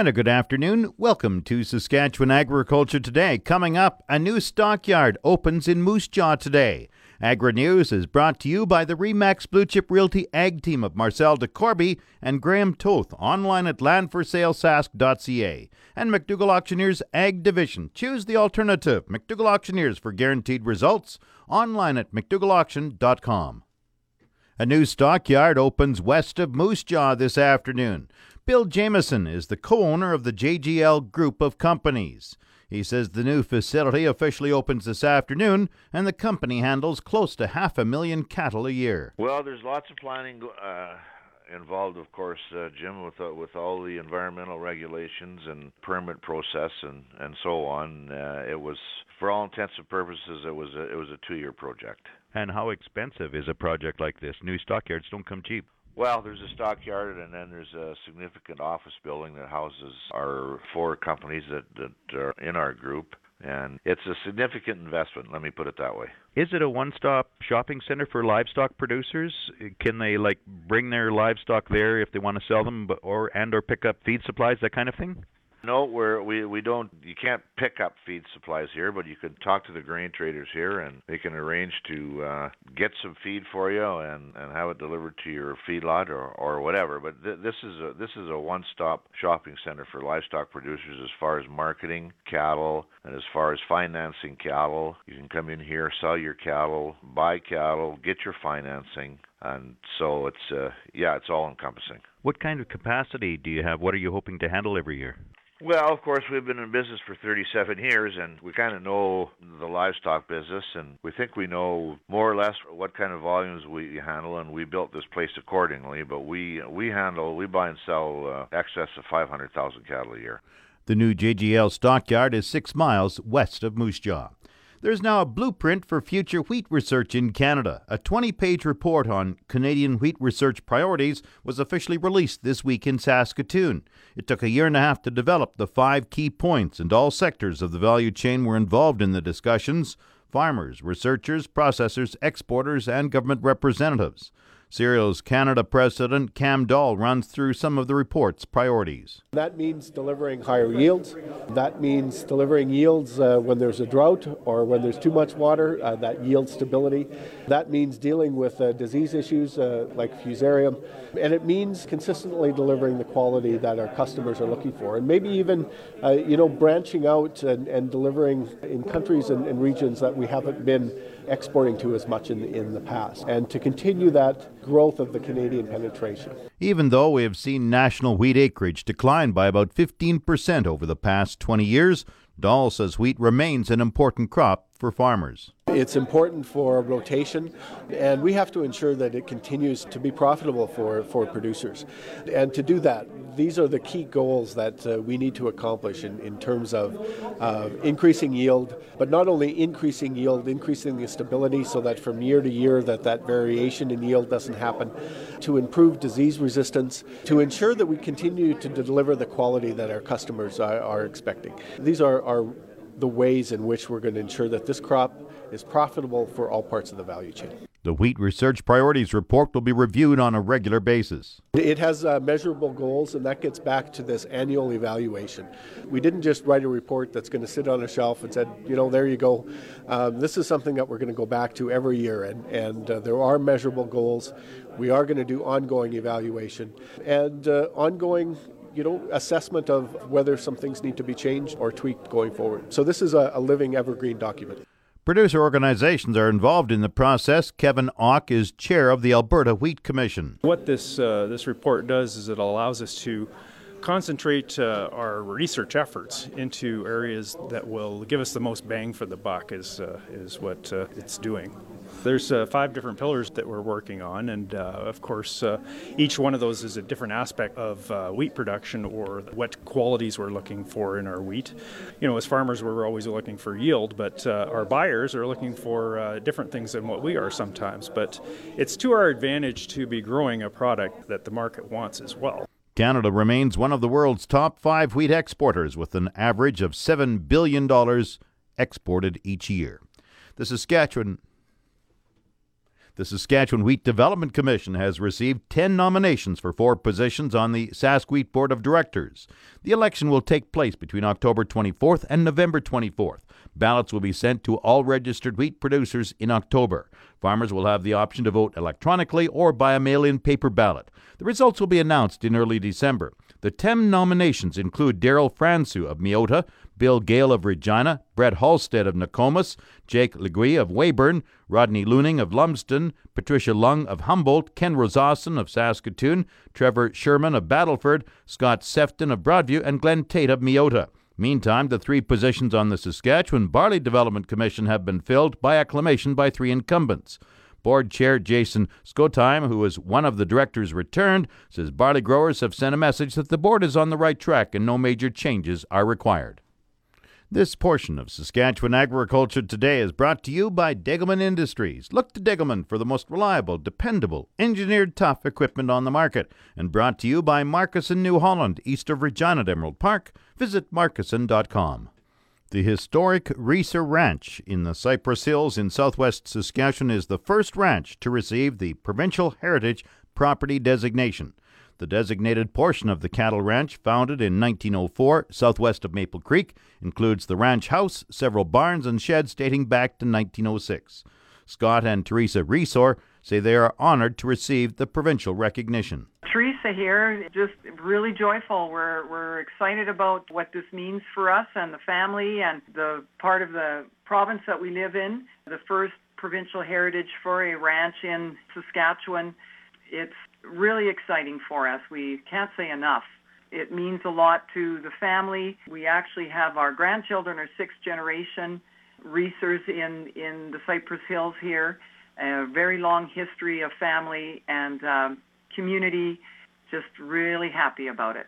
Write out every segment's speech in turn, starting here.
And a good afternoon. Welcome to Saskatchewan Agriculture Today. Coming up, a new stockyard opens in Moose Jaw today. Agri News is brought to you by the Remax Blue Chip Realty Ag Team of Marcel DeCorby and Graham Toth, online at landforsalesask.ca. And McDougall Auctioneers Ag Division. Choose the alternative. McDougall Auctioneers for guaranteed results, online at mcdougallauction.com. A new stockyard opens west of Moose Jaw this afternoon. Bill Jameson is the co owner of the JGL Group of Companies. He says the new facility officially opens this afternoon, and the company handles close to half a million cattle a year. Well, there's lots of planning uh, involved, of course, uh, Jim, with uh, with all the environmental regulations and permit process and and so on. Uh, it was, for all intents and purposes, it was a, it was a two year project. And how expensive is a project like this? New stockyards don't come cheap. Well, there's a stockyard, and then there's a significant office building that houses our four companies that, that are in our group. And it's a significant investment, let me put it that way. Is it a one-stop shopping center for livestock producers? Can they like bring their livestock there if they want to sell them or and or pick up feed supplies, that kind of thing? No, we're, we we don't. You can't pick up feed supplies here, but you can talk to the grain traders here, and they can arrange to uh, get some feed for you and and have it delivered to your feedlot or or whatever. But th- this is a this is a one-stop shopping center for livestock producers as far as marketing cattle and as far as financing cattle. You can come in here, sell your cattle, buy cattle, get your financing, and so it's uh, yeah, it's all encompassing. What kind of capacity do you have? What are you hoping to handle every year? Well, of course, we've been in business for 37 years and we kind of know the livestock business and we think we know more or less what kind of volumes we handle and we built this place accordingly, but we we handle we buy and sell uh, excess of 500,000 cattle a year. The new JGL stockyard is 6 miles west of Moose Jaw. There's now a blueprint for future wheat research in Canada. A 20 page report on Canadian wheat research priorities was officially released this week in Saskatoon. It took a year and a half to develop the five key points, and all sectors of the value chain were involved in the discussions farmers, researchers, processors, exporters, and government representatives. Cereals Canada President Cam Dahl runs through some of the report's priorities. That means delivering higher yields. That means delivering yields uh, when there's a drought or when there's too much water, uh, that yield stability. That means dealing with uh, disease issues uh, like fusarium. And it means consistently delivering the quality that our customers are looking for. And maybe even, uh, you know, branching out and, and delivering in countries and, and regions that we haven't been exporting to as much in, in the past, and to continue that growth of the Canadian penetration. Even though we have seen national wheat acreage decline by about 15% over the past 20 years, Dahl says wheat remains an important crop for farmers. It's important for rotation, and we have to ensure that it continues to be profitable for, for producers. And to do that, these are the key goals that uh, we need to accomplish in, in terms of uh, increasing yield, but not only increasing yield, increasing the stability so that from year to year that that variation in yield doesn't happen, to improve disease resistance, to ensure that we continue to deliver the quality that our customers are, are expecting. These are, are the ways in which we're going to ensure that this crop is profitable for all parts of the value chain. The Wheat Research Priorities Report will be reviewed on a regular basis. It has uh, measurable goals, and that gets back to this annual evaluation. We didn't just write a report that's going to sit on a shelf and said, you know, there you go. Um, this is something that we're going to go back to every year, and, and uh, there are measurable goals. We are going to do ongoing evaluation and uh, ongoing you know, assessment of whether some things need to be changed or tweaked going forward. So this is a, a living evergreen document. Producer organizations are involved in the process. Kevin Auch is chair of the Alberta Wheat Commission. What this uh, this report does is it allows us to concentrate uh, our research efforts into areas that will give us the most bang for the buck. Is uh, is what uh, it's doing. There's uh, five different pillars that we're working on, and uh, of course, uh, each one of those is a different aspect of uh, wheat production or what qualities we're looking for in our wheat. You know, as farmers, we're always looking for yield, but uh, our buyers are looking for uh, different things than what we are sometimes. But it's to our advantage to be growing a product that the market wants as well. Canada remains one of the world's top five wheat exporters, with an average of $7 billion exported each year. The Saskatchewan The Saskatchewan Wheat Development Commission has received 10 nominations for four positions on the Sask Wheat Board of Directors. The election will take place between October 24th and November 24th. Ballots will be sent to all registered wheat producers in October. Farmers will have the option to vote electronically or by a mail in paper ballot. The results will be announced in early December. The 10 nominations include Daryl Fransoo of Meota, Bill Gale of Regina, Brett Halstead of Nokomis, Jake Leguee of Weyburn, Rodney Looning of Lumsden, Patricia Lung of Humboldt, Ken Rosaasen of Saskatoon, Trevor Sherman of Battleford, Scott Sefton of Broadview, and Glenn Tait of Meota. Meantime, the three positions on the Saskatchewan Barley Development Commission have been filled by acclamation by three incumbents. Board Chair Jason Skotheim, who is one of the directors returned, says barley growers have sent a message that the board is on the right track and no major changes are required. This portion of Saskatchewan Agriculture Today is brought to you by Degelman Industries. Look to Degelman for the most reliable, dependable, engineered tough equipment on the market. And brought to you by Markusson New Holland, east of Regina at Emerald Park. Visit markusson.com. The historic Reesor Ranch in the Cypress Hills in southwest Saskatchewan is the first ranch to receive the Provincial Heritage Property designation. The designated portion of the cattle ranch, founded in 1904 southwest of Maple Creek, includes the ranch house, several barns, and sheds dating back to 1906. Scott and Teresa Reesor say they are honored to receive the provincial recognition. Teresa here, just really joyful. We're we're excited about what this means for us and the family and the part of the province that we live in. The first provincial heritage for a ranch in Saskatchewan. It's really exciting for us. We can't say enough. It means a lot to the family. We actually have our grandchildren are sixth generation Reesors in, in the Cypress Hills here. A very long history of family and um, community. Just really happy about it.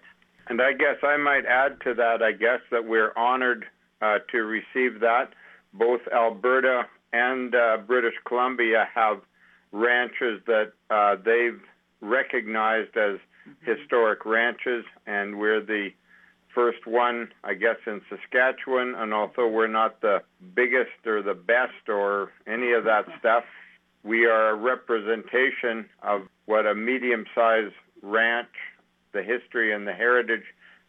And I guess I might add to that, I guess, that we're honored uh, to receive that. Both Alberta and uh, British Columbia have ranches that uh, they've recognized as mm-hmm. historic ranches, and we're the first one, I guess, in Saskatchewan. And although we're not the biggest or the best or any of that stuff, we are a representation of what a medium sized ranch, the history and the heritage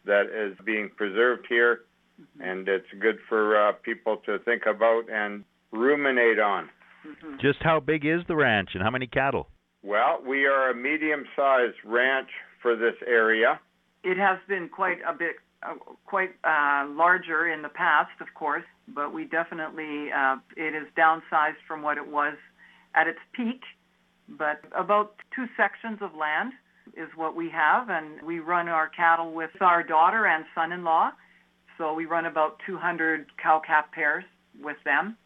that is being preserved here. Mm-hmm. And it's good for uh, people to think about and ruminate on. Mm-hmm. Just how big is the ranch and how many cattle? Well, we are a medium-sized ranch for this area. It has been quite a bit, uh, quite uh, larger in the past, of course, but we definitely uh, it is downsized from what it was at its peak. But about two sections of land is what we have, and we run our cattle with our daughter and son-in-law. So we run about 200 cow-calf pairs with them.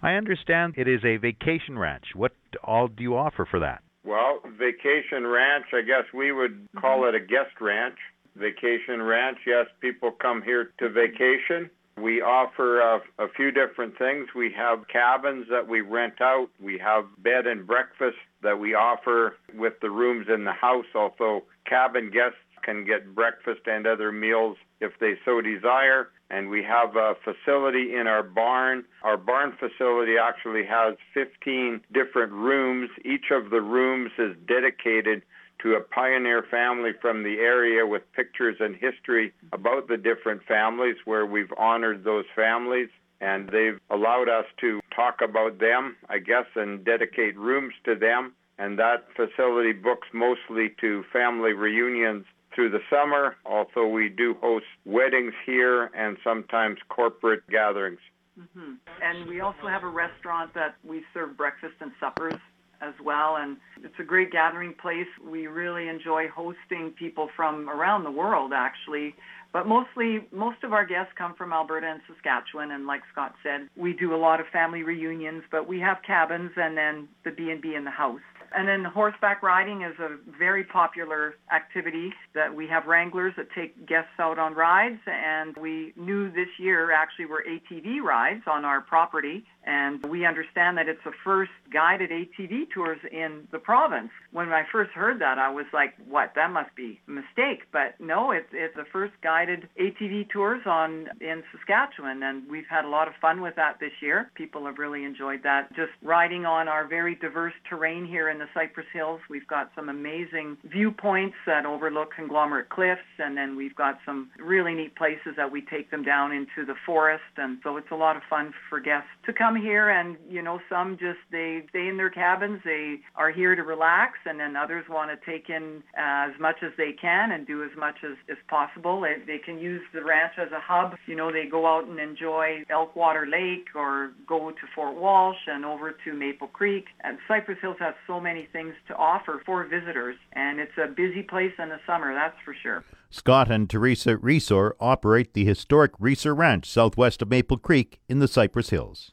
I understand it is a vacation ranch. What all do you offer for that? Well, vacation ranch, I guess we would call mm-hmm. it a guest ranch. Vacation ranch, yes, people come here to vacation. We offer a, a few different things. We have cabins that we rent out. We have bed and breakfast that we offer with the rooms in the house. Also, cabin guests can get breakfast and other meals if they so desire and we have a facility in our barn. Our barn facility actually has 15 different rooms. Each of the rooms is dedicated to a pioneer family from the area with pictures and history about the different families where we've honored those families. And they've allowed us to talk about them, I guess, and dedicate rooms to them. And that facility books mostly to family reunions through the summer. although we do host weddings here and sometimes corporate gatherings. Mm-hmm. And we also have a restaurant that we serve breakfast and suppers as well. And it's a great gathering place. We really enjoy hosting people from around the world, actually. But mostly, most of our guests come from Alberta and Saskatchewan. And like Scott said, we do a lot of family reunions, but we have cabins and then the B&B in the house. And then horseback riding is a very popular activity that we have wranglers that take guests out on rides. And we knew this year actually were ATV rides on our property. And we understand that it's the first guided ATV tours in the province. When I first heard that, I was like, what? That must be a mistake. But no, it's, it's the first guided ATV tours on in Saskatchewan. And we've had a lot of fun with that this year. People have really enjoyed that. Just riding on our very diverse terrain here in the Cypress Hills. We've got some amazing viewpoints that overlook conglomerate cliffs. And then we've got some really neat places that we take them down into the forest. And so it's a lot of fun for guests to come here and you know some just they stay in their cabins they are here to relax and then others want to take in uh, as much as they can and do as much as, as possible. They, they can use the ranch as a hub. You know they go out and enjoy elkwater lake or go to fort walsh and over to maple creek. And cypress hills has so many things to offer for visitors and it's a busy place in the summer that's for sure. Scott and Teresa Reesor operate the historic Reesor Ranch southwest of Maple Creek in the Cypress Hills.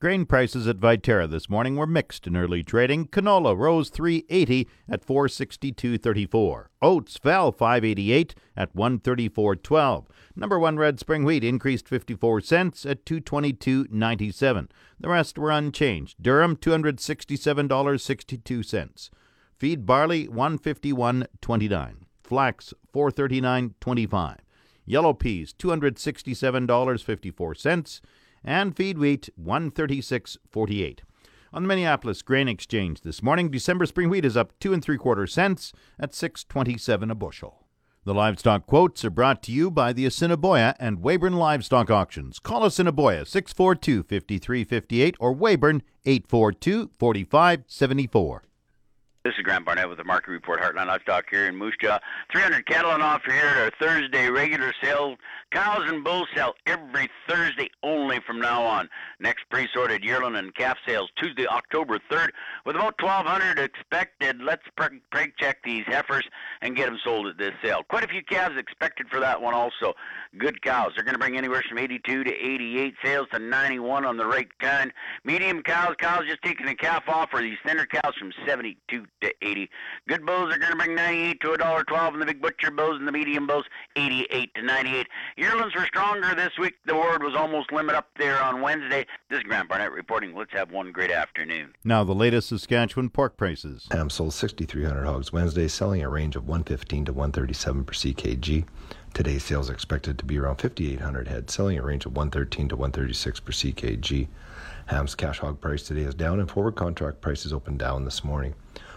Grain prices at Viterra this morning were mixed in early trading. Canola rose 380 at 462.34. Oats fell 588 at 134.12. Number 1 red spring wheat increased 54 cents at 222.97. The rest were unchanged. Durum $267.62. Feed barley 151.29. Flax 439.25. Yellow peas $267.54 and feed wheat 136.48. On the Minneapolis Grain Exchange this morning, December spring wheat is up two and three quarter cents at 6.27 a bushel. The livestock quotes are brought to you by the Assiniboia and Weyburn Livestock Auctions. Call Assiniboia 642 5358 or Weyburn 842 4574. This is Grant Barnett with the Market Report Heartland Livestock here in Moose Jaw. 300 cattle on offer here at our Thursday regular sale. Cows and bulls sell every Thursday only from now on. Next pre-sorted yearling and calf sales Tuesday, October 3rd, with about 1,200 expected. Let's preg check these heifers and get them sold at this sale. Quite a few calves expected for that one also. Good cows. They're going to bring anywhere from 82 to 88 sales to 91 on the right kind. Medium cows, cows just taking a calf off, or these thinner cows from 72 to 80. Good bulls are going to bring 98 to $1.12, and the big butcher bulls and the medium bulls 88 to 98. Yearlings were stronger this week. The word was almost limit up there on Wednesday. This is Grant Barnett reporting. Let's have one great afternoon. Now the latest Saskatchewan pork prices. Ham sold 6,300 hogs Wednesday, selling a range of 115 to 137 per ckg. Today's sales are expected to be around 5,800 head, selling a range of 113 to 136 per ckg. Ham's cash hog price today is down, and forward contract prices opened down this morning.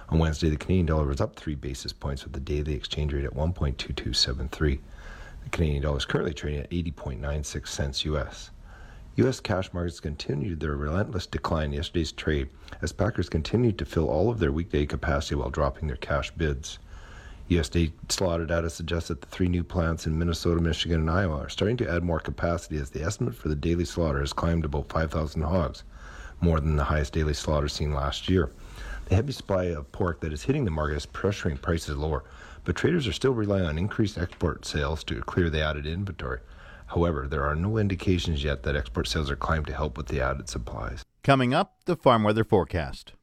On Wednesday, the Canadian dollar was up three basis points with the daily exchange rate at 1.2273. The Canadian dollar is currently trading at 80.96 cents US. U.S. cash markets continued their relentless decline yesterday's trade as packers continued to fill all of their weekday capacity while dropping their cash bids. USDA slaughter data suggests that the three new plants in Minnesota, Michigan, and Iowa are starting to add more capacity as the estimate for the daily slaughter has climbed about 5,000 hogs, more than the highest daily slaughter seen last year. The heavy supply of pork that is hitting the market is pressuring prices lower, but traders are still relying on increased export sales to clear the added inventory. However, there are no indications yet that export sales are climbed to help with the added supplies. Coming up, the farm weather forecast.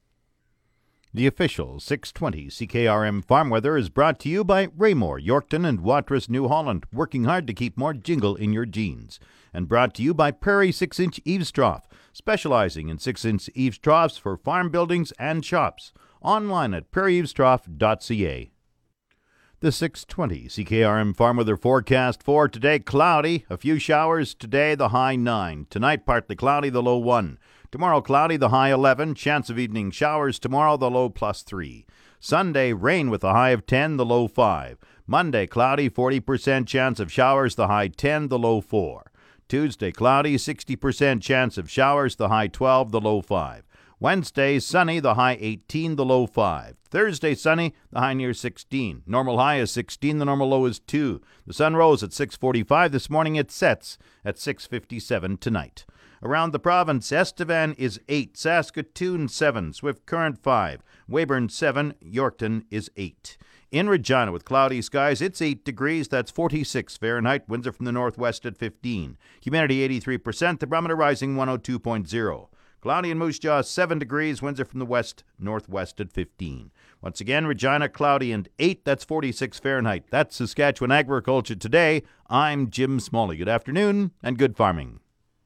The official 620 CKRM farm weather is brought to you by Raymore, Yorkton, and Watrous, New Holland, working hard to keep more jingle in your jeans. And brought to you by Prairie 6 inch eaves trough specializing in 6 inch eaves troughs for farm buildings and shops. Online at prairieeavestrough.ca. The 620 CKRM farm weather forecast for today cloudy, a few showers today, the high 9. Tonight, partly cloudy, the low 1. Tomorrow, cloudy, the high 11. Chance of evening showers tomorrow, the low plus 3. Sunday, rain with a high of 10, the low 5. Monday, cloudy, 40% chance of showers, the high 10, the low 4. Tuesday, cloudy, 60% chance of showers, the high 12, the low 5. Wednesday, sunny, the high 18, the low 5. Thursday, sunny, the high near 16. Normal high is 16, the normal low is 2. The sun rose at 6:45 this morning. It sets at 6:57 tonight. Around the province, Estevan is 8, Saskatoon 7, Swift Current 5, Weyburn 7, Yorkton is 8. In Regina, with cloudy skies, it's 8 degrees. That's 46 Fahrenheit. Winds are from the northwest at 15. Humidity 83%. The barometer rising 102.0. Cloudy in Moose Jaw, 7 degrees. Winds are from the west northwest at 15. Once again, Regina, cloudy and 8. That's 46 Fahrenheit. That's Saskatchewan Agriculture Today. I'm Jim Smalley. Good afternoon and good farming.